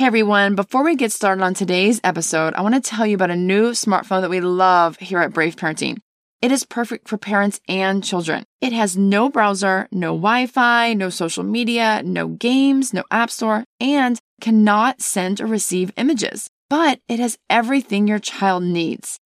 Hey everyone, before we get started on today's episode, I want to tell you about a new smartphone that we love here at Brave Parenting. It is perfect for parents and children. It has no browser, no Wi Fi, no social media, no games, no app store, and cannot send or receive images. But it has everything your child needs.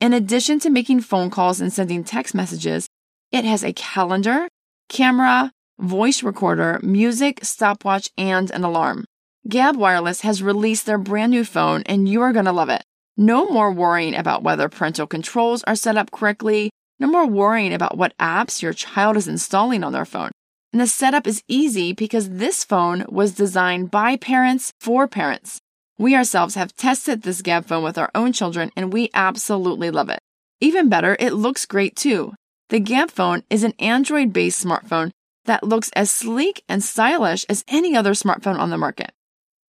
In addition to making phone calls and sending text messages, it has a calendar, camera, voice recorder, music, stopwatch, and an alarm. Gabb Wireless has released their brand new phone, and you are going to love it. No more worrying about whether parental controls are set up correctly. No more worrying about what apps your child is installing on their phone. And the setup is easy because this phone was designed by parents for parents. We ourselves have tested this Gabb phone with our own children and we absolutely love it. Even better, it looks great too. The Gabb phone is an Android based smartphone that looks as sleek and stylish as any other smartphone on the market.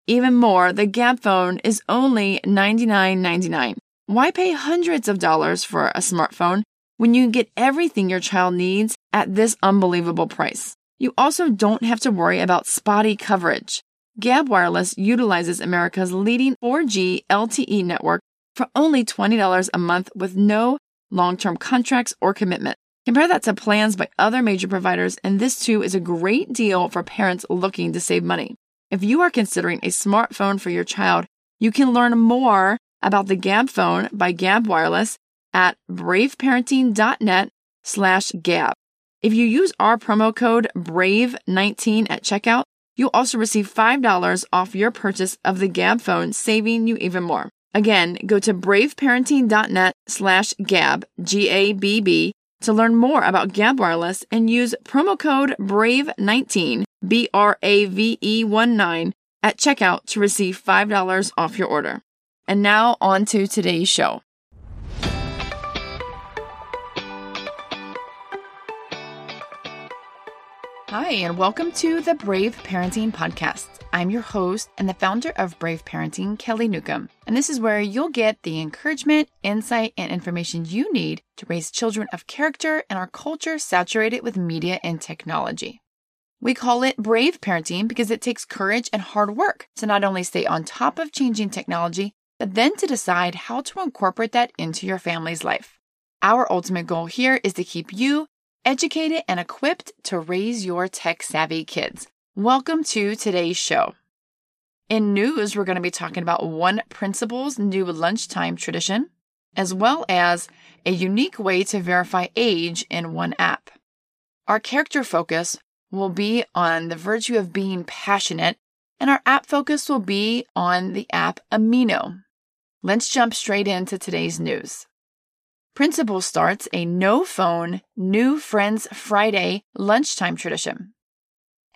Even more, the Gabb phone is only $99.99. Why pay hundreds of dollars for a smartphone when you get everything your child needs at this unbelievable price? You also don't have to worry about spotty coverage. Gabb Wireless utilizes America's leading 4G LTE network for only $20 a month with no long term contracts or commitment. Compare that to plans by other major providers, and this too is a great deal for parents looking to save money. If you are considering a smartphone for your child, you can learn more about the Gabb phone by Gabb Wireless at braveparenting.net slash Gabb. If you use our promo code BRAVE19 at checkout, you'll also receive $5 off your purchase of the Gabb phone, saving you even more. Again, go to braveparenting.net slash Gabb, G-A-B-B, to learn more about Gabb Wireless and use promo code BRAVE19 B R A V E 1 9 at checkout to receive $5 off your order. And now on to today's show. Hi, and welcome to the Brave Parenting Podcast. I'm your host and the founder of Brave Parenting, Kelly Newcomb. And this is where you'll get the encouragement, insight, and information you need to raise children of character in our culture saturated with media and technology. We call it brave parenting because it takes courage and hard work to not only stay on top of changing technology, but then to decide how to incorporate that into your family's life. Our ultimate goal here is to keep you educated and equipped to raise your tech savvy kids. Welcome to today's show. In news, we're going to be talking about one principal's new lunchtime tradition, as well as a unique way to verify age in one app. Our character focus will be on the virtue of being passionate, and our app focus will be on the app Amino. Let's jump straight into today's news. Principal starts a no phone, new friends Friday lunchtime tradition.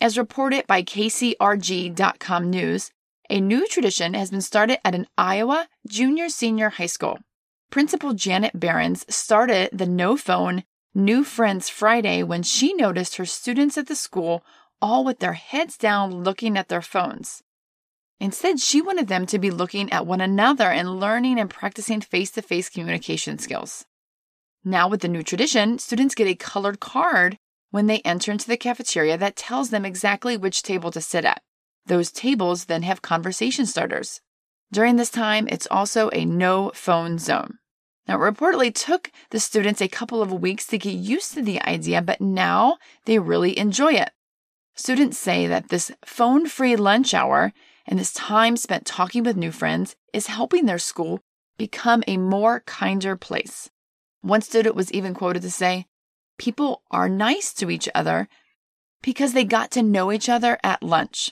As reported by KCRG.com News, a new tradition has been started at an Iowa junior senior high school. Principal Janet Behrens started the no phone, New Friends Friday when she noticed her students at the school all with their heads down looking at their phones. Instead, she wanted them to be looking at one another and learning and practicing face to face communication skills. Now, with the new tradition, students get a colored card when they enter into the cafeteria that tells them exactly which table to sit at. Those tables then have conversation starters. During this time, it's also a no phone zone. Now, it reportedly took the students a couple of weeks to get used to the idea, but now they really enjoy it. Students say that this phone free lunch hour and this time spent talking with new friends is helping their school become a more kinder place. One student was even quoted to say, People are nice to each other because they got to know each other at lunch.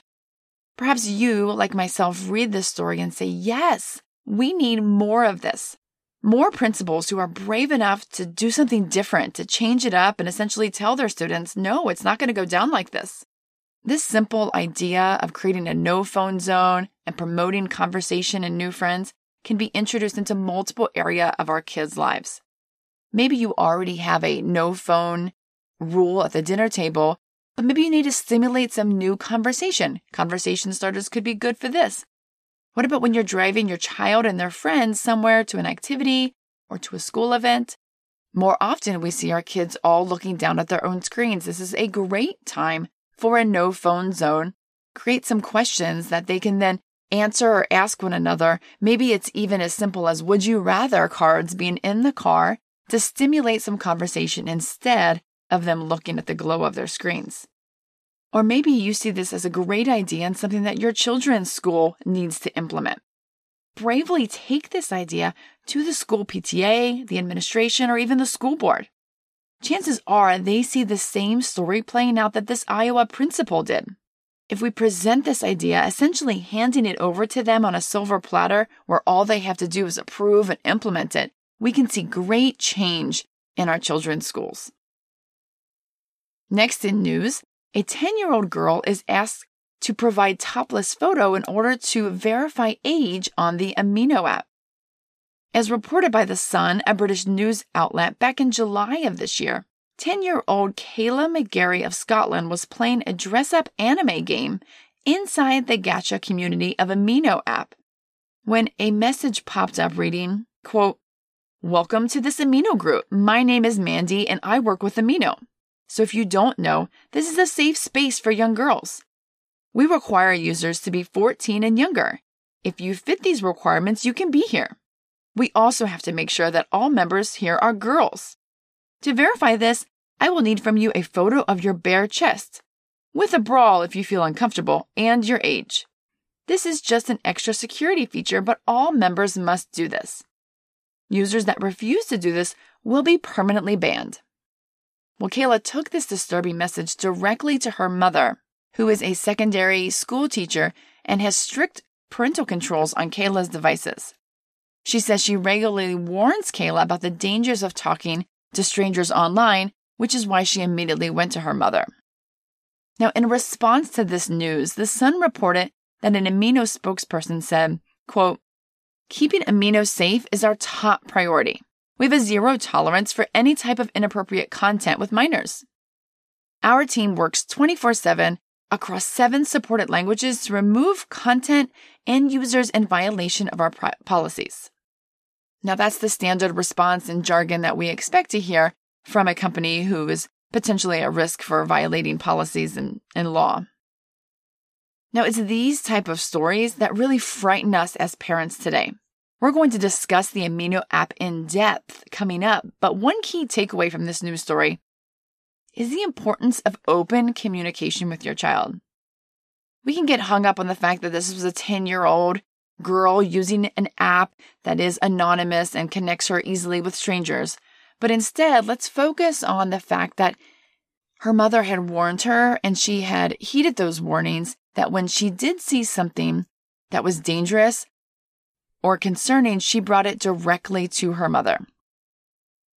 Perhaps you, like myself, read this story and say, Yes, we need more of this more principals who are brave enough to do something different, to change it up, and essentially tell their students, no, it's not going to go down like this. This simple idea of creating a no phone zone and promoting conversation and new friends can be introduced into multiple area of our kids' lives. Maybe you already have a no phone rule at the dinner table, but maybe you need to stimulate some new conversation. Conversation starters could be good for this. What about when you're driving your child and their friends somewhere to an activity or to a school event? More often, we see our kids all looking down at their own screens. This is a great time for a no phone zone. Create some questions that they can then answer or ask one another. Maybe it's even as simple as would you rather cards being in the car to stimulate some conversation instead of them looking at the glow of their screens. Or maybe you see this as a great idea and something that your children's school needs to implement. Bravely take this idea to the school PTA, the administration, or even the school board. Chances are they see the same story playing out that this Iowa principal did. If we present this idea, essentially handing it over to them on a silver platter where all they have to do is approve and implement it, we can see great change in our children's schools. Next in news, a 10 year old girl is asked to provide topless photo in order to verify age on the Amino app. As reported by The Sun, a British news outlet, back in July of this year, 10 year old Kayla McGarry of Scotland was playing a dress up anime game inside the gacha community of Amino app when a message popped up reading, quote, Welcome to this Amino group. My name is Mandy and I work with Amino. So if you don't know, this is a safe space for young girls. We require users to be 14 and younger. If you fit these requirements, you can be here. We also have to make sure that all members here are girls. To verify this, I will need from you a photo of your bare chest, with a bra if you feel uncomfortable, and your age. This is just an extra security feature, but all members must do this. Users that refuse to do this will be permanently banned. Well, Kayla took this disturbing message directly to her mother, who is a secondary school teacher and has strict parental controls on Kayla's devices. She says she regularly warns Kayla about the dangers of talking to strangers online, which is why she immediately went to her mother. Now, in response to this news, The Sun reported that an Amino spokesperson said, quote, Keeping Amino safe is our top priority. We have a zero tolerance for any type of inappropriate content with minors. Our team works 24 7 across seven supported languages to remove content and users in violation of our policies. Now, that's the standard response and jargon that we expect to hear from a company who is potentially at risk for violating policies and, and law. Now, it's these type of stories that really frighten us as parents today. We're going to discuss the Amino app in depth coming up, but one key takeaway from this news story is the importance of open communication with your child. We can get hung up on the fact that this was a 10 year old girl using an app that is anonymous and connects her easily with strangers. But instead, let's focus on the fact that her mother had warned her and she had heeded those warnings that when she did see something that was dangerous or concerning, she brought it directly to her mother.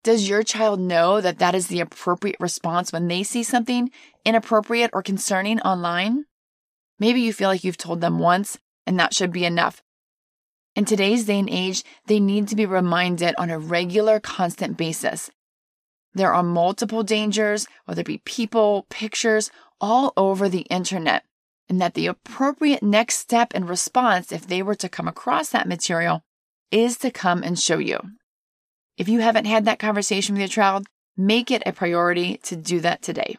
Does your child know that that is the appropriate response when they see something inappropriate or concerning online? Maybe you feel like you've told them once and that should be enough. In today's day and age, they need to be reminded on a regular, constant basis. There are multiple dangers, whether it be people, pictures, all over the internet and that the appropriate next step and response, if they were to come across that material, is to come and show you. If you haven't had that conversation with your child, make it a priority to do that today.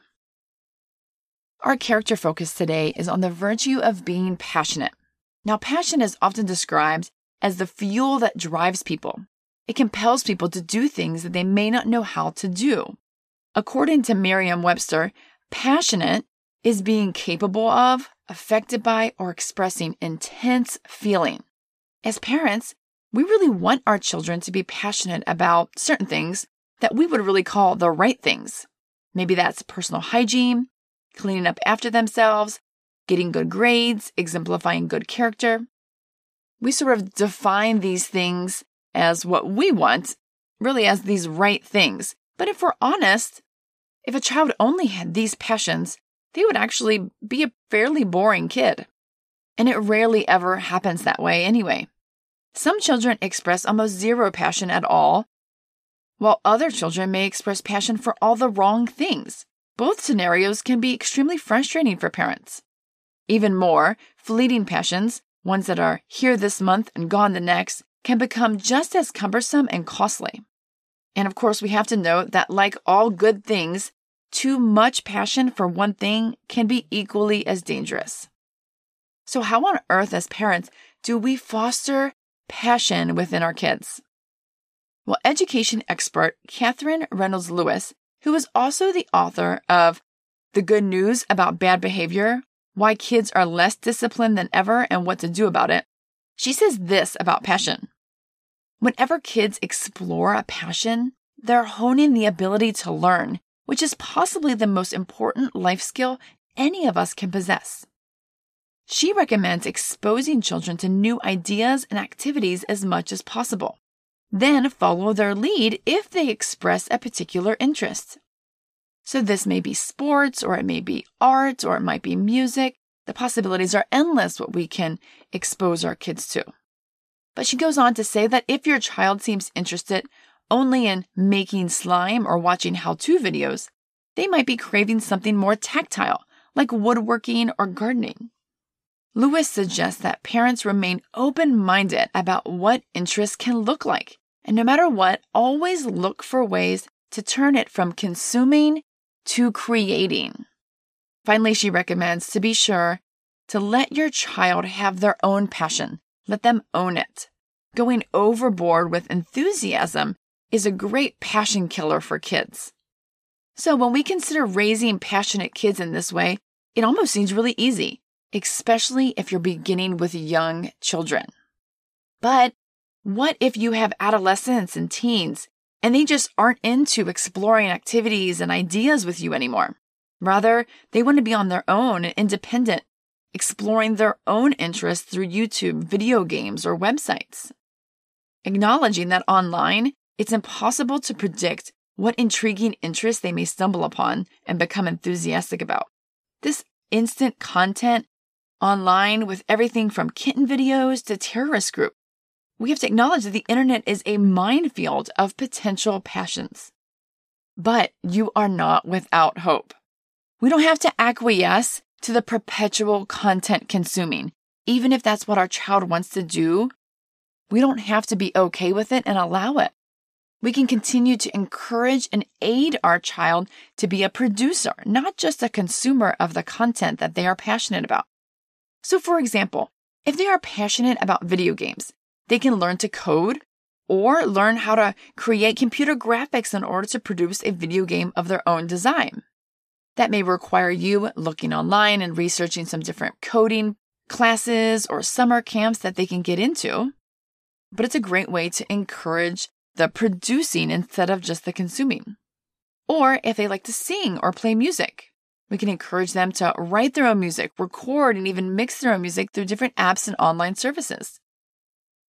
Our character focus today is on the virtue of being passionate. Now, passion is often described as the fuel that drives people. It compels people to do things that they may not know how to do. According to Merriam Webster, passionate is being capable of, affected by, or expressing intense feeling. As parents, we really want our children to be passionate about certain things that we would really call the right things. Maybe that's personal hygiene, cleaning up after themselves, getting good grades, exemplifying good character. We sort of define these things as what we want, really as these right things. But if we're honest, if a child only had these passions, they would actually be a fairly boring kid. And it rarely ever happens that way anyway. Some children express almost zero passion at all, while other children may express passion for all the wrong things. Both scenarios can be extremely frustrating for parents. Even more, fleeting passions, ones that are here this month and gone the next, can become just as cumbersome and costly. And of course, we have to note that, like all good things, too much passion for one thing can be equally as dangerous. So, how on earth, as parents, do we foster passion within our kids? Well, education expert Katherine Reynolds Lewis, who is also the author of The Good News About Bad Behavior Why Kids Are Less Disciplined Than Ever and What to Do About It, she says this about passion. Whenever kids explore a passion, they're honing the ability to learn, which is possibly the most important life skill any of us can possess. She recommends exposing children to new ideas and activities as much as possible. Then follow their lead if they express a particular interest. So, this may be sports, or it may be art, or it might be music. The possibilities are endless what we can expose our kids to. But she goes on to say that if your child seems interested only in making slime or watching how to videos, they might be craving something more tactile, like woodworking or gardening. Lewis suggests that parents remain open minded about what interest can look like, and no matter what, always look for ways to turn it from consuming to creating. Finally, she recommends to be sure to let your child have their own passion, let them own it. Going overboard with enthusiasm is a great passion killer for kids. So, when we consider raising passionate kids in this way, it almost seems really easy, especially if you're beginning with young children. But what if you have adolescents and teens and they just aren't into exploring activities and ideas with you anymore? Rather, they want to be on their own and independent, exploring their own interests through YouTube, video games, or websites. Acknowledging that online, it's impossible to predict what intriguing interests they may stumble upon and become enthusiastic about. This instant content online with everything from kitten videos to terrorist group. We have to acknowledge that the internet is a minefield of potential passions. But you are not without hope. We don't have to acquiesce to the perpetual content consuming, even if that's what our child wants to do. We don't have to be okay with it and allow it. We can continue to encourage and aid our child to be a producer, not just a consumer of the content that they are passionate about. So, for example, if they are passionate about video games, they can learn to code or learn how to create computer graphics in order to produce a video game of their own design. That may require you looking online and researching some different coding classes or summer camps that they can get into. But it's a great way to encourage the producing instead of just the consuming. Or if they like to sing or play music, we can encourage them to write their own music, record, and even mix their own music through different apps and online services.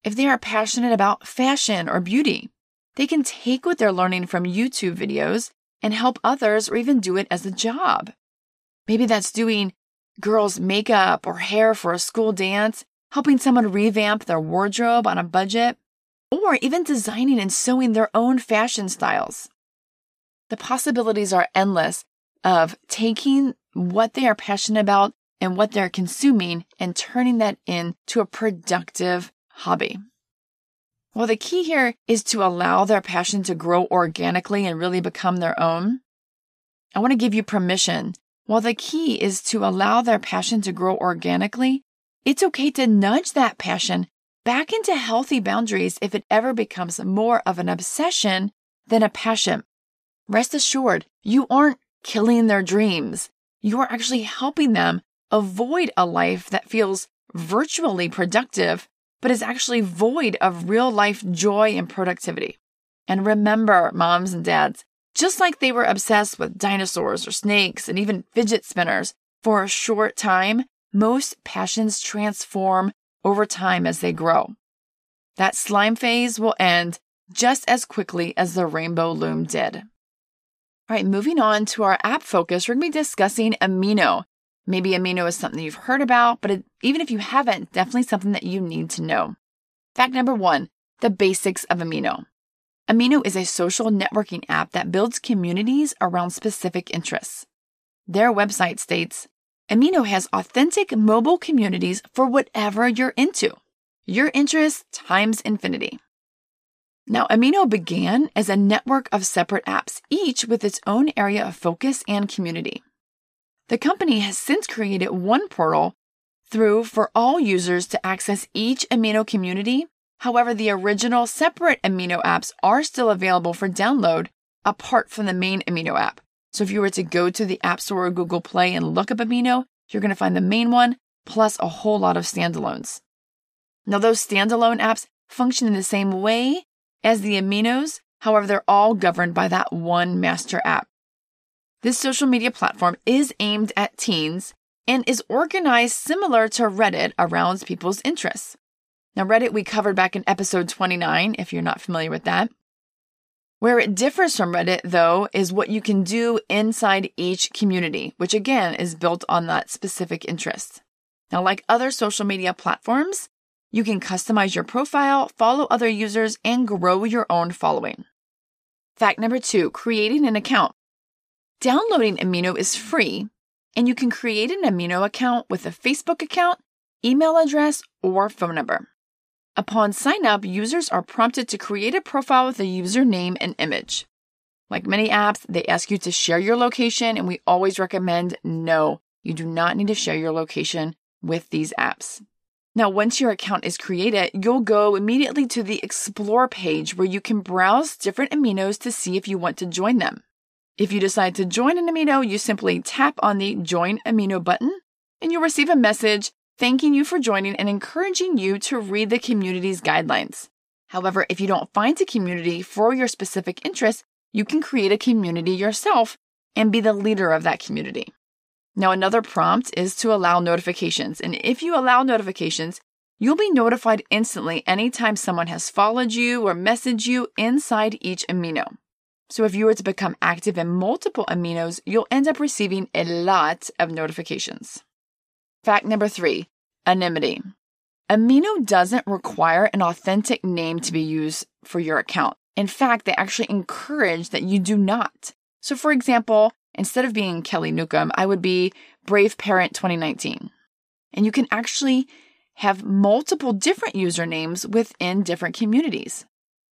If they are passionate about fashion or beauty, they can take what they're learning from YouTube videos and help others or even do it as a job. Maybe that's doing girls' makeup or hair for a school dance, helping someone revamp their wardrobe on a budget, or even designing and sewing their own fashion styles. The possibilities are endless of taking what they are passionate about and what they're consuming and turning that into a productive hobby. Well, the key here is to allow their passion to grow organically and really become their own. I want to give you permission. While the key is to allow their passion to grow organically, it's okay to nudge that passion back into healthy boundaries if it ever becomes more of an obsession than a passion. Rest assured, you aren't killing their dreams. You are actually helping them avoid a life that feels virtually productive, but is actually void of real life joy and productivity. And remember, moms and dads, just like they were obsessed with dinosaurs or snakes and even fidget spinners for a short time, most passions transform over time as they grow. That slime phase will end just as quickly as the rainbow loom did. All right, moving on to our app focus, we're going to be discussing Amino. Maybe Amino is something you've heard about, but it, even if you haven't, definitely something that you need to know. Fact number one the basics of Amino. Amino is a social networking app that builds communities around specific interests. Their website states Amino has authentic mobile communities for whatever you're into. Your interest times infinity. Now, Amino began as a network of separate apps, each with its own area of focus and community. The company has since created one portal through for all users to access each amino community. However, the original separate amino apps are still available for download apart from the main amino app. So if you were to go to the App Store or Google Play and look up amino, you're going to find the main one plus a whole lot of standalones. Now, those standalone apps function in the same way as the aminos. However, they're all governed by that one master app. This social media platform is aimed at teens and is organized similar to Reddit around people's interests. Now, Reddit we covered back in episode 29, if you're not familiar with that. Where it differs from Reddit, though, is what you can do inside each community, which again is built on that specific interest. Now, like other social media platforms, you can customize your profile, follow other users, and grow your own following. Fact number two creating an account. Downloading Amino is free, and you can create an Amino account with a Facebook account, email address, or phone number. Upon sign up, users are prompted to create a profile with a username and image. Like many apps, they ask you to share your location, and we always recommend no, you do not need to share your location with these apps. Now, once your account is created, you'll go immediately to the Explore page where you can browse different aminos to see if you want to join them. If you decide to join an amino, you simply tap on the Join Amino button and you'll receive a message thanking you for joining and encouraging you to read the community's guidelines. However, if you don't find a community for your specific interest, you can create a community yourself and be the leader of that community. Now, another prompt is to allow notifications. And if you allow notifications, you'll be notified instantly anytime someone has followed you or messaged you inside each amino. So if you were to become active in multiple aminos, you'll end up receiving a lot of notifications. Fact number three anonymity. Amino doesn't require an authentic name to be used for your account. In fact, they actually encourage that you do not. So, for example, instead of being Kelly Newcomb, I would be Brave Parent 2019. And you can actually have multiple different usernames within different communities.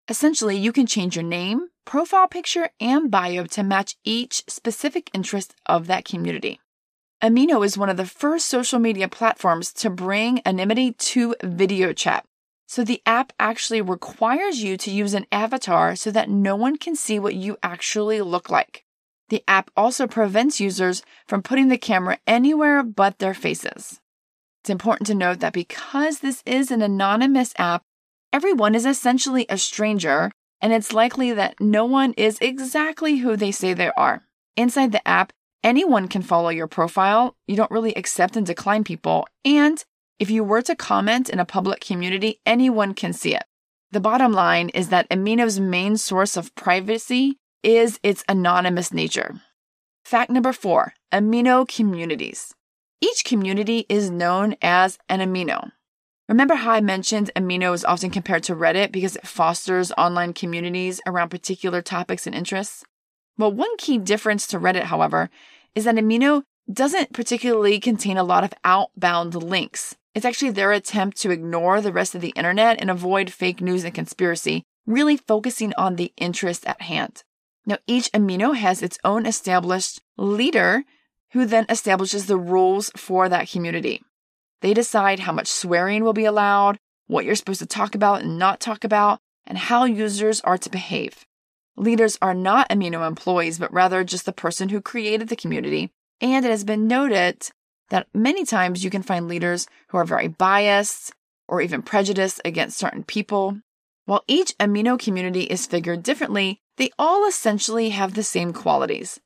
Essentially, you can change your name, profile picture, and bio to match each specific interest of that community. Amino is one of the first social media platforms to bring anonymity to video chat. So the app actually requires you to use an avatar so that no one can see what you actually look like. The app also prevents users from putting the camera anywhere but their faces. It's important to note that because this is an anonymous app, everyone is essentially a stranger, and it's likely that no one is exactly who they say they are. Inside the app, anyone can follow your profile. You don't really accept and decline people. And if you were to comment in a public community, anyone can see it. The bottom line is that Amino's main source of privacy is its anonymous nature. Fact number four amino communities. Each community is known as an amino. Remember how I mentioned amino is often compared to Reddit because it fosters online communities around particular topics and interests? Well, one key difference to Reddit, however, is that Amino doesn't particularly contain a lot of outbound links. It's actually their attempt to ignore the rest of the internet and avoid fake news and conspiracy, really focusing on the interest at hand. Now, each amino has its own established leader who then establishes the rules for that community. They decide how much swearing will be allowed, what you're supposed to talk about and not talk about, and how users are to behave. Leaders are not Amino employees, but rather just the person who created the community. And it has been noted that many times you can find leaders who are very biased or even prejudiced against certain people. While each Amino community is figured differently, they all essentially have the same qualities.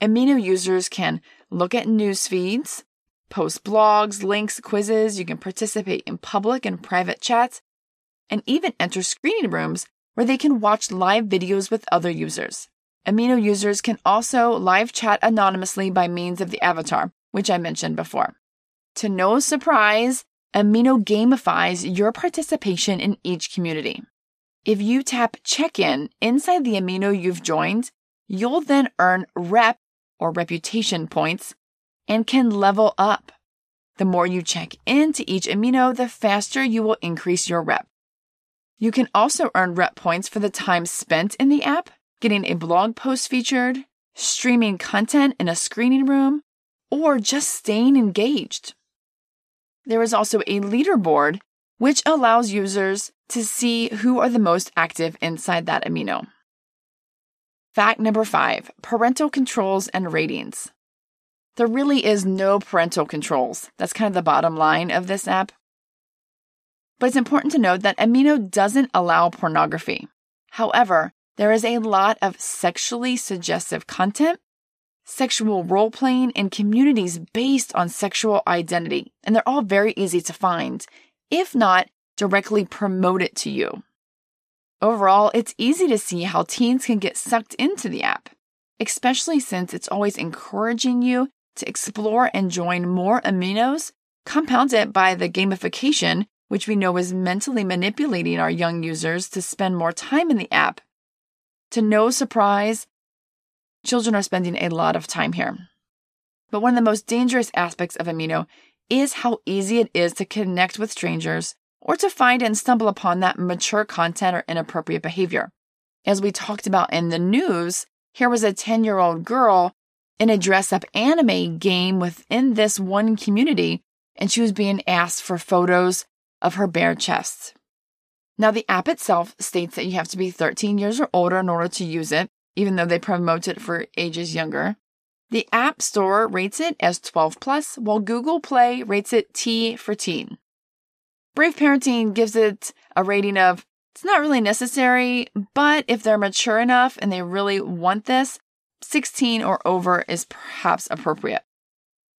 Amino users can look at news feeds, post blogs, links, quizzes, you can participate in public and private chats, and even enter screening rooms where they can watch live videos with other users. Amino users can also live chat anonymously by means of the avatar, which I mentioned before. To no surprise, Amino gamifies your participation in each community. If you tap check in inside the Amino you've joined, you'll then earn rep or reputation points and can level up. The more you check into each amino, the faster you will increase your rep. You can also earn rep points for the time spent in the app, getting a blog post featured, streaming content in a screening room, or just staying engaged. there is also a leaderboard which allows users to see who are the most active inside that amino. Fact number five parental controls and ratings. There really is no parental controls. That's kind of the bottom line of this app. But it's important to note that Amino doesn't allow pornography. However, there is a lot of sexually suggestive content, sexual role playing, and communities based on sexual identity. And they're all very easy to find, if not directly promote it to you. Overall, it's easy to see how teens can get sucked into the app, especially since it's always encouraging you to explore and join more aminos, compounded by the gamification which we know is mentally manipulating our young users to spend more time in the app. To no surprise, children are spending a lot of time here. But one of the most dangerous aspects of Amino is how easy it is to connect with strangers or to find and stumble upon that mature content or inappropriate behavior. As we talked about in the news, here was a 10 year old girl in a dress up anime game within this one community, and she was being asked for photos of her bare chest. Now, the app itself states that you have to be 13 years or older in order to use it, even though they promote it for ages younger. The App Store rates it as 12 plus, while Google Play rates it T for teen. Brave Parenting gives it a rating of it's not really necessary, but if they're mature enough and they really want this, 16 or over is perhaps appropriate.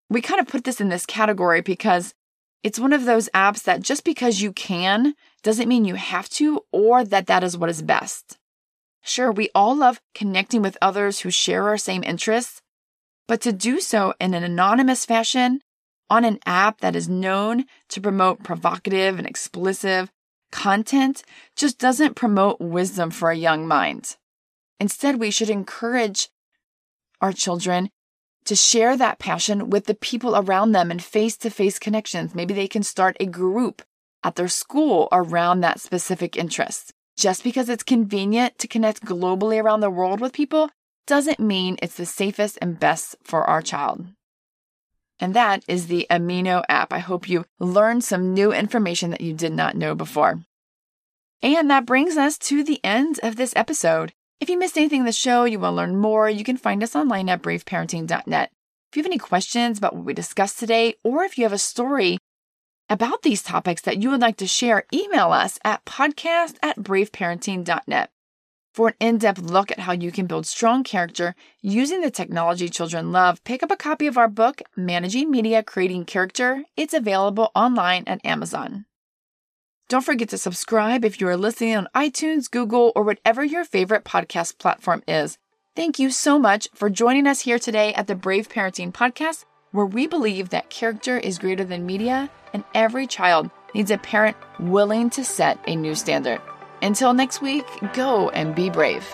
We kind of put this in this category because it's one of those apps that just because you can doesn't mean you have to or that that is what is best. Sure, we all love connecting with others who share our same interests, but to do so in an anonymous fashion on an app that is known to promote provocative and explicit content just doesn't promote wisdom for a young mind. Instead, we should encourage our children to share that passion with the people around them and face to face connections. Maybe they can start a group at their school around that specific interest. Just because it's convenient to connect globally around the world with people doesn't mean it's the safest and best for our child. And that is the Amino app. I hope you learned some new information that you did not know before. And that brings us to the end of this episode. If you missed anything in the show, you want to learn more, you can find us online at braveparenting.net. If you have any questions about what we discussed today, or if you have a story about these topics that you would like to share, email us at podcast at braveparenting.net. For an in depth look at how you can build strong character using the technology children love, pick up a copy of our book, Managing Media Creating Character. It's available online at Amazon. Don't forget to subscribe if you are listening on iTunes, Google, or whatever your favorite podcast platform is. Thank you so much for joining us here today at the Brave Parenting Podcast, where we believe that character is greater than media and every child needs a parent willing to set a new standard. Until next week, go and be brave.